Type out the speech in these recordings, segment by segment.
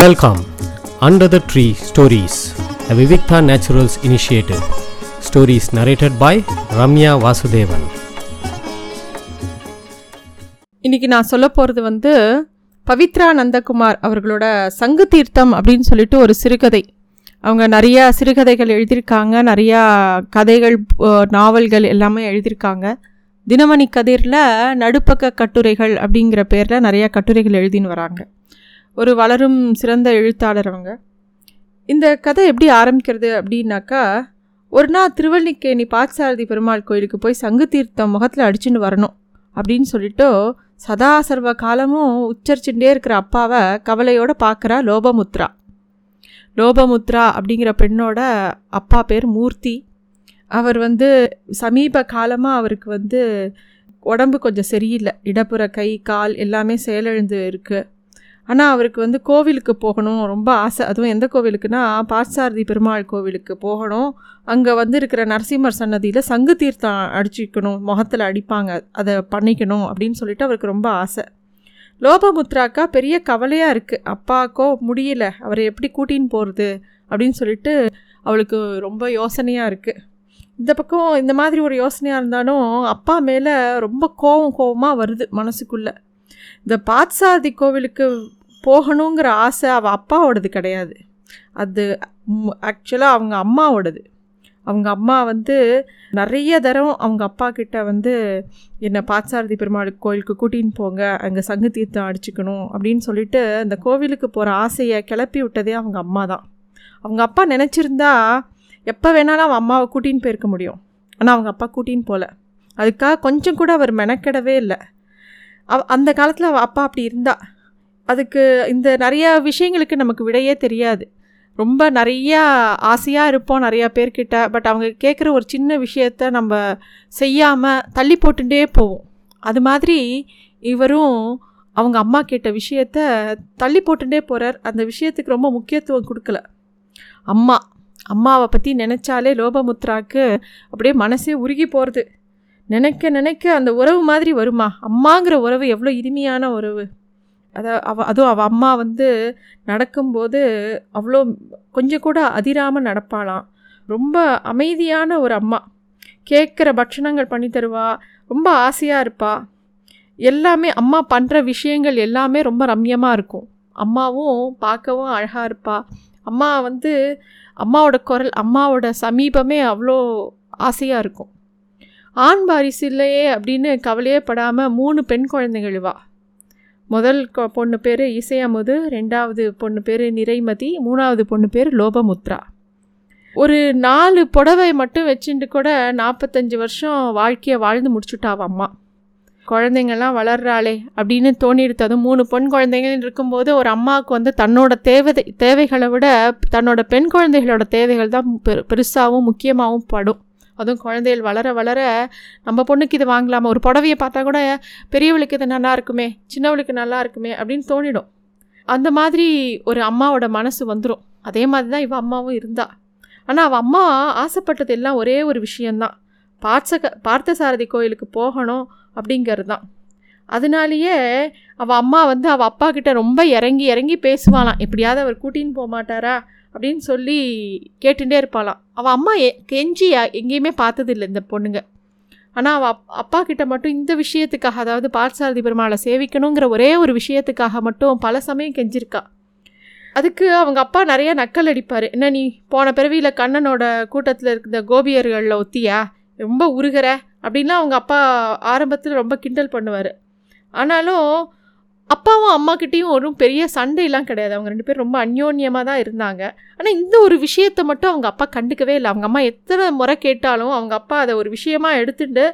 Welcome under the tree stories a Vivikta naturals initiative Stories narrated by Ramya Vasudevan இன்னைக்கு நான் சொல்ல போகிறது வந்து பவித்ரா நந்தகுமார் அவர்களோட சங்கு தீர்த்தம் அப்படின்னு சொல்லிட்டு ஒரு சிறுகதை. அவங்க நிறையா சிறுகதைகள் எழுதியிருக்காங்க நிறையா கதைகள் நாவல்கள் எல்லாமே எழுதியிருக்காங்க. தினமணி கதிரில் நடுப்பக்க கட்டுரைகள் அப்படிங்கிற பேரில் நிறையா கட்டுரைகள் எழுதின்னு வராங்க. ஒரு வளரும் சிறந்த எழுத்தாளர் அவங்க. இந்த கதை எப்படி ஆரம்பிக்கிறது அப்படின்னாக்கா ஒரு நாள் திருவல்லிக்கேணி பாட்சாரதி பெருமாள் கோயிலுக்கு போய் சங்கு தீர்த்தம் முகத்தில் அடிச்சுட்டு வரணும் அப்படின்னு சொல்லிட்டு சதா சர்வ காலமும் உச்சரிச்சுட்டே இருக்கிற அப்பாவை கவலையோடு பார்க்குறா லோபமுத்ரா. லோபமுத்ரா அப்படிங்கிற பெண்ணோட அப்பா பேர் மூர்த்தி. அவர் வந்து சமீப காலமாக அவருக்கு வந்து உடம்பு கொஞ்சம் சரியில்லை. இடப்புற கை கால் எல்லாமே செயலிழந்து இருக்குது ஆனால் அவருக்கு வந்து கோவிலுக்கு போகணும் ரொம்ப ஆசை. அதுவும் எந்த கோவிலுக்குன்னா பாட்சாரதி பெருமாள் கோவிலுக்கு போகணும். அங்கே வந்து இருக்கிற நரசிம்மர் சன்னதியில் சங்கு தீர்த்தம் அடிச்சிக்கணும் முகத்தில் அடிப்பாங்க அதை பண்ணிக்கணும் அப்படின்னு சொல்லிட்டு அவருக்கு ரொம்ப ஆசை. லோபமுத்ராக்கா பெரிய கவலையாக இருக்குது அப்பாக்கோ முடியல அவரை எப்படி கூட்டின்னு போகிறது அப்படின்னு சொல்லிட்டு அவளுக்கு ரொம்ப யோசனையாக இருக்குது இந்த பக்கம் இந்த மாதிரி ஒரு யோசனையாக இருந்தாலும் அப்பா மேலே ரொம்ப கோவம் கோவமாக வருது மனசுக்குள்ளே. இந்த பாத்சாதி கோவிலுக்கு போகணுங்கிற ஆசை அவள் அப்பாவோடது கிடையாது. அது ஆக்சுவலாக அவங்க அம்மாவோடது. அவங்க அம்மா வந்து நிறைய தரம் அவங்க அப்பா கிட்ட வந்து என்னை பாத்சாரதி பெருமாள் கோயிலுக்கு கூட்டின்னு போங்க அங்கே சங்கு தீர்த்தம் அடிச்சுக்கணும் அப்படின்னு சொல்லிட்டு அந்த கோவிலுக்கு போகிற ஆசையை கிளப்பி விட்டதே அவங்க அம்மா தான். அவங்க அப்பா நினச்சிருந்தா எப்போ வேணாலும் அவன் அம்மாவை கூட்டின்னு போயிருக்க முடியும். ஆனால் அவங்க அப்பா கூட்டின்னு போகல அதுக்காக கொஞ்சம் கூட அவர் மெனக்கெடவே இல்லை. அந்த காலத்தில் அப்பா அப்படி இருந்தா. அதுக்கு இந்த நிறையா விஷயங்களுக்கு நமக்கு விடையே தெரியாது. ரொம்ப நிறையா ஆசையாக இருப்போம் நிறையா பேர்கிட்ட. பட் அவங்க கேட்குற ஒரு சின்ன விஷயத்த நம்ம செய்யாமல் தள்ளி போட்டுட்டே போவோம். அது மாதிரி இவரும் அவங்க அம்மா கேட்ட விஷயத்த தள்ளி போட்டுட்டே போகிறார் அந்த விஷயத்துக்கு ரொம்ப முக்கியத்துவம் கொடுக்கல. அம்மா அம்மாவை பற்றி நினச்சாலே லோபமுத்ராக்கு அப்படியே மனசே உருகி போகிறது நினைக்க நினைக்க அந்த உறவு மாதிரி வருமா? அம்மாங்கிற உறவு எவ்வளோ இனிமையான உறவு. அதை அவ அதுவும் அவள் அம்மா வந்து நடக்கும்போது அவ்வளோ கொஞ்சம் கூட அதிராமல் நடப்பாளாம். ரொம்ப அமைதியான ஒரு அம்மா. கேட்குற பட்சணங்கள் பண்ணி தருவா. ரொம்ப ஆசையாக இருப்பா. எல்லாமே அம்மா பண்ணுற விஷயங்கள் எல்லாமே ரொம்ப ரம்யமாக இருக்கும். அம்மாவும் பார்க்கவும் அழகாக இருப்பா. அம்மா வந்து அம்மாவோட குரல் அம்மாவோட சமீபமே அவ்வளோ ஆசையாக இருக்கும். ஆண் வாரிசு இல்லையே அப்படின்னு கவலையே படாமல் மூணு பெண் குழந்தைகள் வா முதல் பொண்ணு பேர் இசையமுது ரெண்டாவது பொண்ணு பேர் நிறைமதி மூணாவது பொண்ணு பேர் லோபமுத்ரா. ஒரு நாலு புடவை மட்டும் வச்சுட்டு கூட நாற்பத்தஞ்சு வருஷம் வாழ்க்கையை வாழ்ந்து முடிச்சுட்டாவ அம்மா. குழந்தைங்கள்லாம் வளர்றாளே அப்படின்னு தோணிடுத்து அதுவும் மூணு பெண் குழந்தைங்கன்னு இருக்கும்போது ஒரு அம்மாவுக்கு வந்து தன்னோட தேவை தேவைகளை விட தன்னோட பெண் குழந்தைகளோட தேவைகள் தான் பெரு பெருசாகவும் முக்கியமாகவும் படும். அதுவும் குழந்தைகள் வளர வளர நம்ம பொண்ணுக்கு இது வாங்கலாமா? ஒரு புடவையை பார்த்தா கூட பெரியவளுக்கு இது நல்லா இருக்குமே சின்னவளுக்கு நல்லா இருக்குமே அப்படின்னு தோணிடும். அந்த மாதிரி ஒரு அம்மாவோட மனசு வந்துடும் அதே மாதிரி தான் இவள் அம்மாவும் இருந்தா. ஆனால் அவள் அம்மா ஆசைப்பட்டது எல்லாம் ஒரே ஒரு விஷயந்தான் பார்த்த பார்த்தசாரதி கோயிலுக்கு போகணும் அப்படிங்கிறது தான் அதனாலேயே அவள் அம்மா வந்து அவள் அப்பா கிட்ட ரொம்ப இறங்கி இறங்கி பேசுவாளாம். எப்படியாவது அவர் கூட்டின்னு போக மாட்டாரா அப்படின்னு சொல்லி கேட்டுகிட்டே இருப்பாளாம். அவள் அம்மா எ கெஞ்சி எங்கேயுமே பார்த்ததில்லை இந்த பொண்ணுங்க. ஆனால் அவள் அப் அப்பா கிட்ட மட்டும் இந்த விஷயத்துக்காக அதாவது பார்சாரதி பெருமாளை சேவிக்கணுங்கிற ஒரே ஒரு விஷயத்துக்காக மட்டும் பல சமயம் கெஞ்சிருக்கா. அதுக்கு அவங்க அப்பா நிறைய நக்கல் அடிப்பார். என்ன நீ போன பிறவியில் கண்ணனோட கூட்டத்தில் இருக்கிற கோபியர்களில் ஒத்தியா? ரொம்ப உருகிற? அப்படின்லாம் அவங்க அப்பா ஆரம்பத்தில் ரொம்ப கிண்டல் பண்ணுவார். ஆனாலும் அப்பாவும் அம்மாக்கிட்டேயும் ஒரு பெரிய சண்டையெல்லாம் கிடையாது. அவங்க ரெண்டு பேரும் ரொம்ப அந்யோன்யமாக தான் இருந்தாங்க. ஆனால் இந்த ஒரு விஷயத்தை மட்டும் அவங்க அப்பா கண்டுக்கவே இல்லை. அவங்க அம்மா எத்தனை முறை கேட்டாலும் அவங்க அப்பா அதை ஒரு விஷயமாக எடுத்துட்டு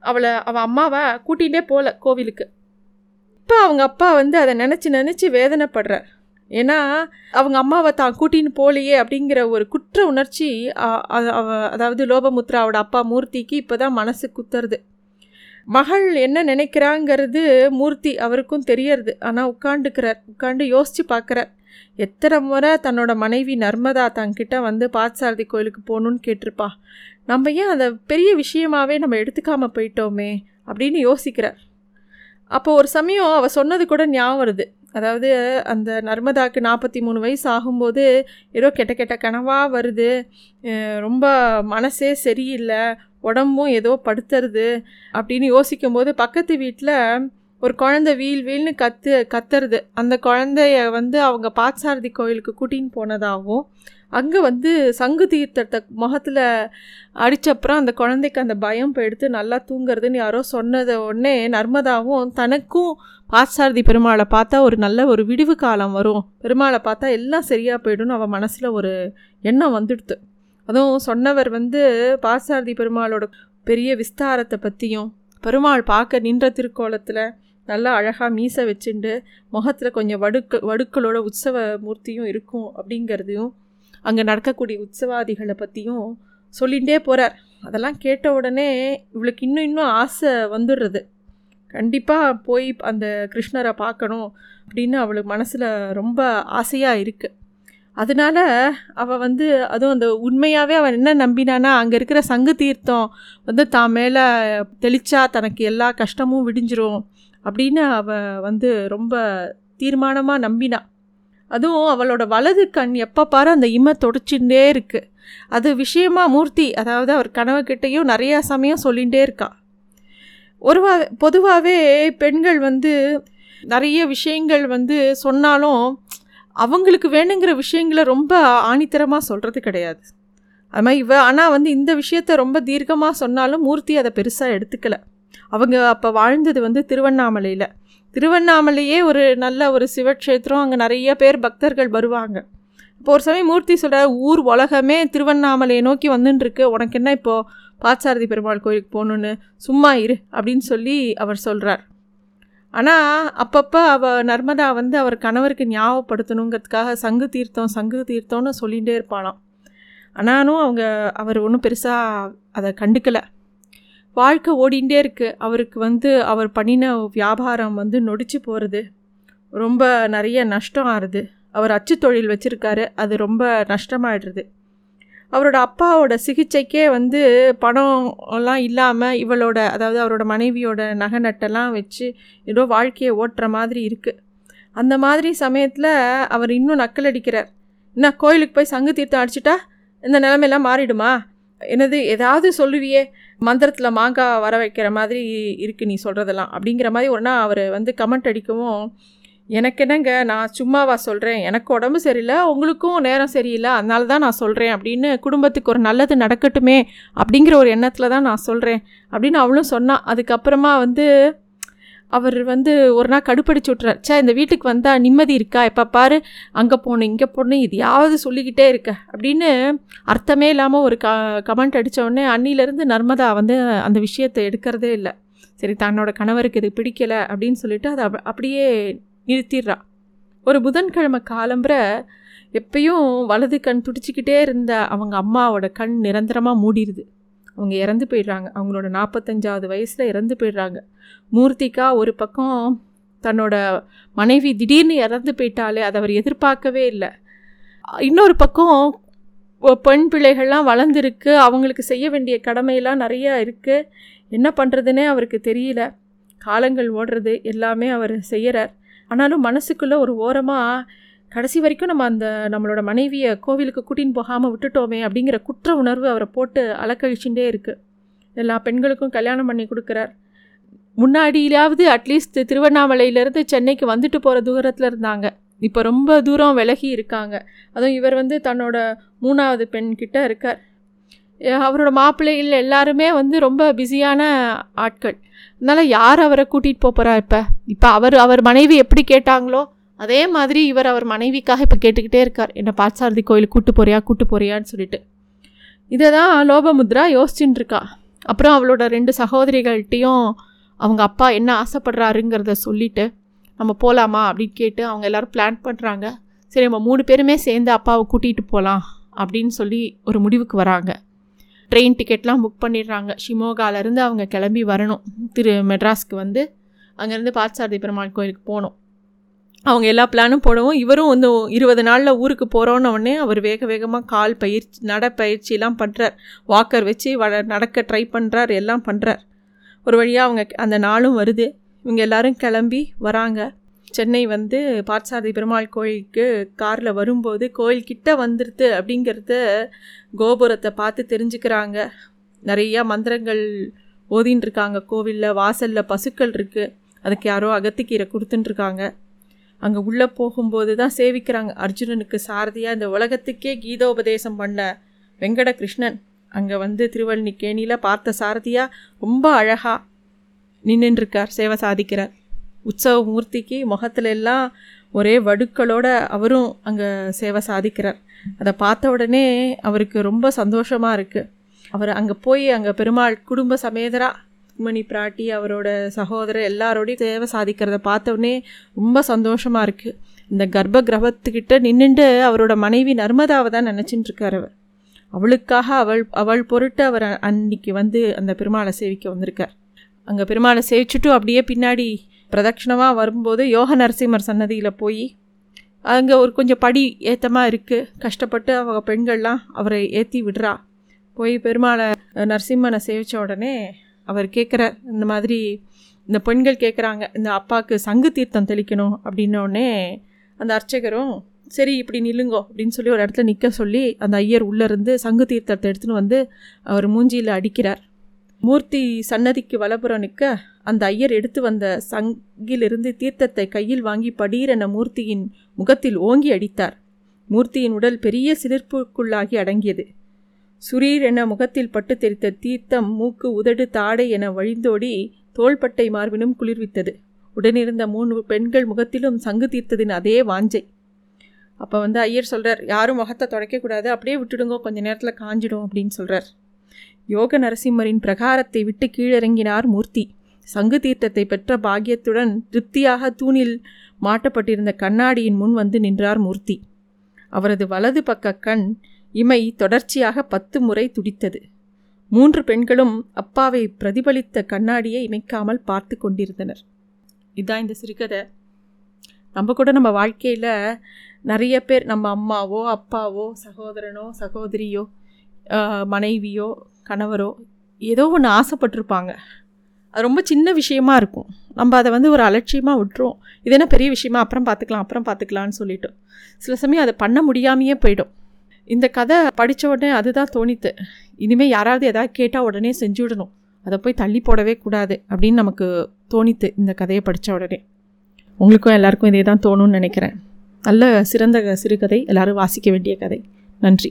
அவளை அவள் அம்மாவை கூட்டிகிட்டே போகல கோவிலுக்கு. இப்போ அவங்க அப்பா வந்து அதை நினச்சி நினச்சி வேதனைப்படுறார். ஏன்னா அவங்க அம்மாவை தான் கூட்டின்னு போகலையே அப்படிங்கிற ஒரு குற்ற உணர்ச்சி அவ- அதாவது லோபமுத்ராவோட அப்பா மூர்த்திக்கு இப்போ தான் மனசு குத்துறது. மகள் என்ன நினைக்கிறாங்கிறது மூர்த்தி அவருக்கும் தெரியறது. ஆனால் உட்காண்டுக்கிறார் உட்காந்து யோசித்து பார்க்குறார். எத்தனை முறை தன்னோட மனைவி நர்மதா தங்கிட்ட வந்து பாத்சாரதி கோயிலுக்கு போகணுன்னு கேட்டிருப்பா. நம்ம ஏன் அதை பெரிய விஷயமாவே நம்ம எடுத்துக்காம போயிட்டோமே அப்படின்னு யோசிக்கிறார். அப்போ ஒரு சமயம் அவள் சொன்னது கூட ஞாபகம் வருது. அதாவது அந்த நர்மதாக்கு நாற்பத்தி மூணு வயசு ஆகும்போது ஏதோ கெட்ட கெட்ட கனவாக வருது. ரொம்ப மனசே சரியில்லை. உடம்பும் ஏதோ படுத்துறது அப்படின்னு யோசிக்கும்போது பக்கத்து வீட்டில் ஒரு குழந்தை வீல் வீல்னு கத்து கத்துறது. அந்த குழந்தைய வந்து அவங்க பாட்சாரதி கோயிலுக்கு கூட்டின்னு போனதாகவும் அங்கே வந்து சங்கு தீர்த்தத்தை முகத்தில் அடித்தப்புறம் அந்த குழந்தைக்கு அந்த பயம் போயிடுத்து நல்லா தூங்குறதுன்னு யாரோ சொன்னதை உடனே நர்மதாவும் தனக்கும் பாட்சாரதி பெருமாளை பார்த்தா ஒரு நல்ல ஒரு விடிவு காலம் வரும். பெருமாளை பார்த்தா எல்லாம் சரியாக போயிடும்னு அவள் மனசில் ஒரு எண்ணம் வந்துடுது அதுவும் சொன்னவர் வந்து பாசாரதி பெருமாளோட பெரிய விஸ்தாரத்தை பற்றியும் பெருமாள் பார்க்க நின்ற திருக்கோலத்தில் நல்லா அழகாக மீசை வச்சுண்டு முகத்தில் கொஞ்சம் வடுக்கு வடுக்களோட உற்சவ மூர்த்தியும் இருக்கும் அப்படிங்கிறதையும் அங்கே நடக்கக்கூடிய உற்சவாதிகளை பற்றியும் சொல்லிகிட்டே போகிறார் அதெல்லாம் கேட்ட உடனே இவளுக்கு இன்னும் இன்னும் ஆசை வந்துடுறது. கண்டிப்பாக போய் அந்த கிருஷ்ணரை பார்க்கணும் அப்படின்னு அவளுக்கு மனசில் ரொம்ப ஆசையாக இருக்குது அதனால அவள் வந்து அதுவும் அந்த உண்மையாகவே அவன் என்ன நம்பினானா அங்கே இருக்கிற சங்கு தீர்த்தம் வந்து தான் மேலே தெளிச்சா தனக்கு எல்லா கஷ்டமும் விடிஞ்சிரும் அப்படின்னு அவள் வந்து ரொம்ப தீர்மானமாக நம்பினா. அதுவும் அவளோட வலது கண் எப்போ பாரு அந்த இமை தொடச்சுட்டே இருக்குது அது விஷயமா மூர்த்தி அதாவது அவர் கனவுக்கிட்டேயும் நிறையா சமயம் சொல்லிகிட்டே இருக்கான் ஒருவா பொதுவாகவே பெண்கள் வந்து நிறைய விஷயங்கள் வந்து சொன்னாலும் அவங்களுக்கு வேணுங்கிற விஷயங்களை ரொம்ப ஆணித்தரமாக சொல்கிறது கிடையாது. அது மாதிரி இவ ஆனால் வந்து இந்த விஷயத்த ரொம்ப தீர்க்கமாக சொன்னாலும் மூர்த்தி அதை பெருசாக எடுத்துக்கல. அவங்க அப்போ வாழ்ந்தது வந்து திருவண்ணாமலையில். திருவண்ணாமலையே ஒரு நல்ல ஒரு சிவக்ஷேத்திரம் அங்கே நிறைய பேர் பக்தர்கள் வருவாங்க. இப்போ ஒரு சமயம் மூர்த்தி சொல்கிற ஊர் உலகமே திருவண்ணாமலையை நோக்கி வந்துட்டுருக்கு உனக்கு என்ன இப்போது பாச்சாரதி பெருமாள் கோயிலுக்கு போகணுன்னு சும்மா இரு. அப்படின்னு சொல்லி அவர் சொல்கிறார் ஆனால் அப்பப்போ அவள் நர்மதா வந்து அவர் கணவருக்கு ஞாபகப்படுத்தணுங்கிறதுக்காக சங்கு தீர்த்தம் சங்கு தீர்த்தம்னு சொல்லிகிட்டே இருப்பாளாம். ஆனாலும் அவங்க அவர் ஒன்றும் பெருசாக அதை கண்டுக்கலை. வாழ்க்கை ஓடிண்டே இருக்குது அவருக்கு வந்து அவர் பண்ணின வியாபாரம் வந்து நொடிச்சு போகிறது ரொம்ப நிறைய நஷ்டம் ஆறுது. அவர் அச்சு தொழில் வச்சுருக்காரு. அது ரொம்ப நஷ்டமாயிடுறது அவரோட அப்பாவோட சிகிச்சைக்கே வந்து பணம் எல்லாம் இல்லாமல் இவளோட அதாவது அவரோட மனைவியோட நகை நட்டெல்லாம் வச்சு ஏதோ வாழ்க்கையை ஓட்டுற மாதிரி இருக்குது அந்த மாதிரி சமயத்தில் அவர் இன்னும் நக்கல் அடிக்கிறார். என்ன கோயிலுக்கு போய் சங்கு தீர்த்தம் அடிச்சிட்டா? இந்த நிலமையெல்லாம் மாறிடுமா? என்னது ஏதாவது சொல்லுவியே? மந்திரத்தில் மாங்காய் வர வைக்கிற மாதிரி இருக்குது நீ சொல்கிறதெல்லாம் அப்படிங்கிற மாதிரி ஒன்றா அவர் வந்து கமெண்ட் அடிக்கவும் எனக்கு என்னங்க நான் சும்மாவா சொல்கிறேன் எனக்கு உடம்பு சரியில்லை உங்களுக்கும் நேரம் சரியில்லை அதனால தான் நான் சொல்கிறேன் அப்படின்னு குடும்பத்துக்கு ஒரு நல்லது நடக்கட்டுமே அப்படிங்கிற ஒரு எண்ணத்தில் தான் நான் சொல்கிறேன் அப்படின்னு அவளும் சொன்னான் அதுக்கப்புறமா வந்து அவர் வந்து ஒரு நாள் கடுப்படிச்சு விட்றார் சே இந்த வீட்டுக்கு வந்தால் நிம்மதி இருக்கா? எப்போ பாரு அங்கே போகணும் இங்கே போகணும் இதையாவது சொல்லிக்கிட்டே இருக்க. அப்படின்னு அர்த்தமே இல்லாமல் ஒரு க கமெண்ட் அடித்தோடனே அன்னிலேருந்து நர்மதா வந்து அந்த விஷயத்தை எடுக்கிறதே இல்லை. சரி தன்னோட கணவருக்கு இது பிடிக்கலை அப்படின்னு சொல்லிட்டு அதை அப் அப்படியே நிறுத்திடுறா. ஒரு புதன்கிழமை காலம்புரை எப்பயும் வலது கண் துடிச்சிக்கிட்டே இருந்த அவங்க அம்மாவோட கண் நிரந்தரமாக மூடிடுது அவங்க இறந்து போயிடுறாங்க. அவங்களோட நாற்பத்தஞ்சாவது வயசில் இறந்து போயிடுறாங்க. மூர்த்திகா ஒரு பக்கம் தன்னோட மனைவி திடீர்னு இறந்து போயிட்டாலே அதை அவர் எதிர்பார்க்கவே இல்லை. இன்னொரு பக்கம் பெண் பிள்ளைகள்லாம் வளர்ந்துருக்கு. அவங்களுக்கு செய்ய வேண்டிய கடமையெல்லாம் நிறையா இருக்குது என்ன பண்ணுறதுனே அவருக்கு தெரியல. காலங்கள் ஓடுறது எல்லாமே அவர் செய்கிறார் ஆனாலும் மனசுக்குள்ளே ஒரு ஓரமாக கடைசி வரைக்கும் நம்ம அந்த நம்மளோட மனைவியை கோவிலுக்கு கூட்டின்னு போகாமல் விட்டுட்டோமே அப்படிங்கிற குற்ற உணர்வு அவரை போட்டு அலக்கழிச்சுட்டே இருக்குது எல்லா பெண்களுக்கும் கல்யாணம் பண்ணி கொடுக்குறார். முன்னாடியிலாவது அட்லீஸ்ட் திருவண்ணாமலையிலேருந்து சென்னைக்கு வந்துட்டு போகிற தூரத்தில் இருந்தாங்க. இப்போ ரொம்ப தூரம் விலகி இருக்காங்க. அதுவும் இவர் வந்து தன்னோட மூணாவது பெண்கிட்ட இருக்கார். அவரோட மாப்பிள்ளைகள் எல்லாருமே வந்து ரொம்ப பிஸியான ஆட்கள். அதனால் யார் அவரை கூட்டிகிட்டு போகிறா இப்போ? இப்போ அவர் அவர் மனைவி எப்படி கேட்டாங்களோ அதே மாதிரி இவர் அவர் மனைவிக்காக இப்போ கேட்டுக்கிட்டே இருக்கார். என்னை பாட்சாரதி கோயிலுக்கு கூட்டு போறியா கூட்டு போறியான்னு சொல்லிட்டு. இதை தான் லோபமுத்ரா யோசிச்சுட்டு இருக்கா அப்புறம் அவளோட ரெண்டு சகோதரிகள்கிட்டையும் அவங்க அப்பா என்ன ஆசைப்படுறாருங்கிறத சொல்லிவிட்டு நம்ம போகலாமா அப்படின்னு கேட்டு அவங்க எல்லோரும் பிளான் பண்ணுறாங்க சரி நம்ம மூணு பேருமே சேர்ந்து அப்பாவை கூட்டிகிட்டு போகலாம் அப்படின்னு சொல்லி ஒரு முடிவுக்கு வராங்க. ட்ரெயின் டிக்கெட்லாம் புக் பண்ணிடுறாங்க. ஷிமோகாலேருந்து அவங்க கிளம்பி வரணும். திரு மெட்ராஸ்க்கு வந்து. அங்கேருந்து பாத்சாரதி பெருமாள் கோயிலுக்கு போகணும். அவங்க எல்லா பிளானும் போடவும் இவரும் வந்து இருபது நாளில் ஊருக்கு போகிறோன்னு உடனே அவர் வேக வேகமாக கால் பயிற்சி நடப்பயிற்சிலாம் பண்ணுறார் வாக்கர் வச்சு வ நடக்க ட்ரை பண்ணுறார் எல்லாம் பண்ணுறார் ஒரு வழியாக அவங்க அந்த நாளும் வருது. இவங்க எல்லோரும் கிளம்பி வராங்க. சென்னை வந்து பார்த்தசாரதி பெருமாள் கோயிலுக்கு காரில் வரும்போது கோயில்கிட்ட வந்துடுது அப்படிங்கிறத கோபுரத்தை பார்த்து தெரிஞ்சுக்கிறாங்க. நிறையா மந்திரங்கள் ஓதின்னு இருக்காங்க கோவிலில் வாசலில் பசுக்கள் இருக்குது அதுக்கு யாரோ அகத்திக்கீரை கொடுத்துட்டுருக்காங்க அங்கே உள்ளே போகும்போது தான் சேவிக்கிறாங்க. அர்ஜுனனுக்கு சாரதியாக இந்த உலகத்துக்கே கீதோபதேசம் பண்ண வெங்கட கிருஷ்ணன் அங்கே வந்து திருவள்ளிக்கேணியில் பார்த்த சாரதியாக ரொம்ப அழகாக நின்றுருக்கார் சேவை சாதிக்கிறார். உற்சவ மூர்த்திக்கு முகத்துல எல்லாம் ஒரே வடுக்களோட அவரும் அங்கே சேவை சாதிக்கிறார். அதை பார்த்த உடனே அவருக்கு ரொம்ப சந்தோஷமாக இருக்குது அவர் அங்கே போய் அங்கே பெருமாள் குடும்ப சமேதரா மணி பிராட்டி அவரோட சகோதரர் எல்லாரோடையும் சேவை சாதிக்கிறத பார்த்தவொடனே ரொம்ப சந்தோஷமாக இருக்குது இந்த கர்ப்ப கிரகத்துக்கிட்ட நின்றுண்டு அவரோட மனைவி நர்மதாவை தான் நினச்சிட்டு இருக்கார் அவர். அவளுக்காக அவள் அவள் பொருட்டு அவர் அன்னைக்கு வந்து அந்த பெருமாளை சேவிக்க வந்திருக்கார். அங்கே பெருமாளை சேவிச்சுட்டு அப்படியே பின்னாடி பிரதட்சிணமாக வரும்போது யோக நரசிம்மர் சன்னதியில் போய் அங்கே ஒரு கொஞ்சம் படி ஏத்தமாக இருக்குது கஷ்டப்பட்டு அவங்க பெண்கள்லாம் அவரை ஏற்றி விடுறா. போய் பெருமாளை நரசிம்மனை சேவித்த உடனே அவர் கேட்குறார் இந்த மாதிரி இந்த பெண்கள் கேட்குறாங்க இந்த அப்பாவுக்கு சங்கு தீர்த்தம் தெளிக்கணும் அப்படின்னோடனே அந்த அர்ச்சகரும் சரி இப்படி நில்லுங்கோ அப்படின்னு சொல்லி ஒரு இடத்துல நிற்க சொல்லி அந்த ஐயர் உள்ளேருந்து சங்கு தீர்த்தத்தை எடுத்துன்னு வந்து அவர் மூஞ்சியில் அடிக்கிறார். மூர்த்தி சன்னதிக்கு வலப்புறம் நிற்க அந்த ஐயர் எடுத்து வந்த சங்கிலிருந்து தீர்த்தத்தை கையில் வாங்கி படீரென மூர்த்தியின் முகத்தில் ஓங்கி அடித்தார். மூர்த்தியின் உடல் பெரிய சிலிர்ப்புக்குள்ளாகி அடங்கியது. சுரீர் என முகத்தில் பட்டு தெரித்த தீர்த்தம் மூக்கு உதடு தாடை என வழிந்தோடி தோள்பட்டை மார்பினும் குளிர்வித்தது. உடனிருந்த மூணு பெண்கள் முகத்திலும் சங்கு தீர்த்ததின் அதே வாஞ்சை. அப்போ வந்து ஐயர் சொல்கிறார் யாரும் முகத்தை தொடக்கக்கூடாது அப்படியே விட்டுடுங்கோ கொஞ்சம் நேரத்தில் காஞ்சிடும் அப்படின்னு சொல்கிறார் யோக நரசிம்மரின் பிரகாரத்தை விட்டு கீழிறங்கினார் மூர்த்தி. சங்கு தீர்த்தத்தை பெற்ற பாக்கியத்துடன் திருப்தியாக தூணில் மாட்டப்பட்டிருந்த கண்ணாடியின் முன் வந்து நின்றார் மூர்த்தி. அவரது வலது பக்க கண் இமை தொடர்ச்சியாக பத்து முறை துடித்தது. மூன்று பெண்களும் அப்பாவை பிரதிபலித்த கண்ணாடியை இமைக்காமல் பார்த்து கொண்டிருந்தனர். இதான் இந்த சிறுகதை. நம்ம கூட நம்ம வாழ்க்கையில் நிறைய பேர் நம்ம அம்மாவோ அப்பாவோ சகோதரனோ சகோதரியோ மனைவியோ கணவரோ ஏதோ ஒன்று ஆசைப்பட்டிருப்பாங்க. அது ரொம்ப சின்ன விஷயமா இருக்கும். நம்ம அதை வந்து ஒரு அலட்சியமாக விட்டுருவோம் இது என்ன பெரிய விஷயமா? அப்புறம் பார்த்துக்கலாம் அப்புறம் பார்த்துக்கலான்னு சொல்லிட்டோம் சில சமயம் அதை பண்ண முடியாமையே போயிடும். இந்த கதை படித்த உடனே அதுதான் தோணித்து இனிமேல் யாராவது எதாவது கேட்டால் உடனே செஞ்சு விடணும். அதை போய் தள்ளி போடவே கூடாது அப்படின்னு நமக்கு தோணித்து இந்த கதையை படித்த உடனே. உங்களுக்கும் எல்லாருக்கும் இதே தான் தோணும்னு நினைக்கிறேன். நல்ல சிறந்த சிறுகதை எல்லோரும் வாசிக்க வேண்டிய கதை. நன்றி.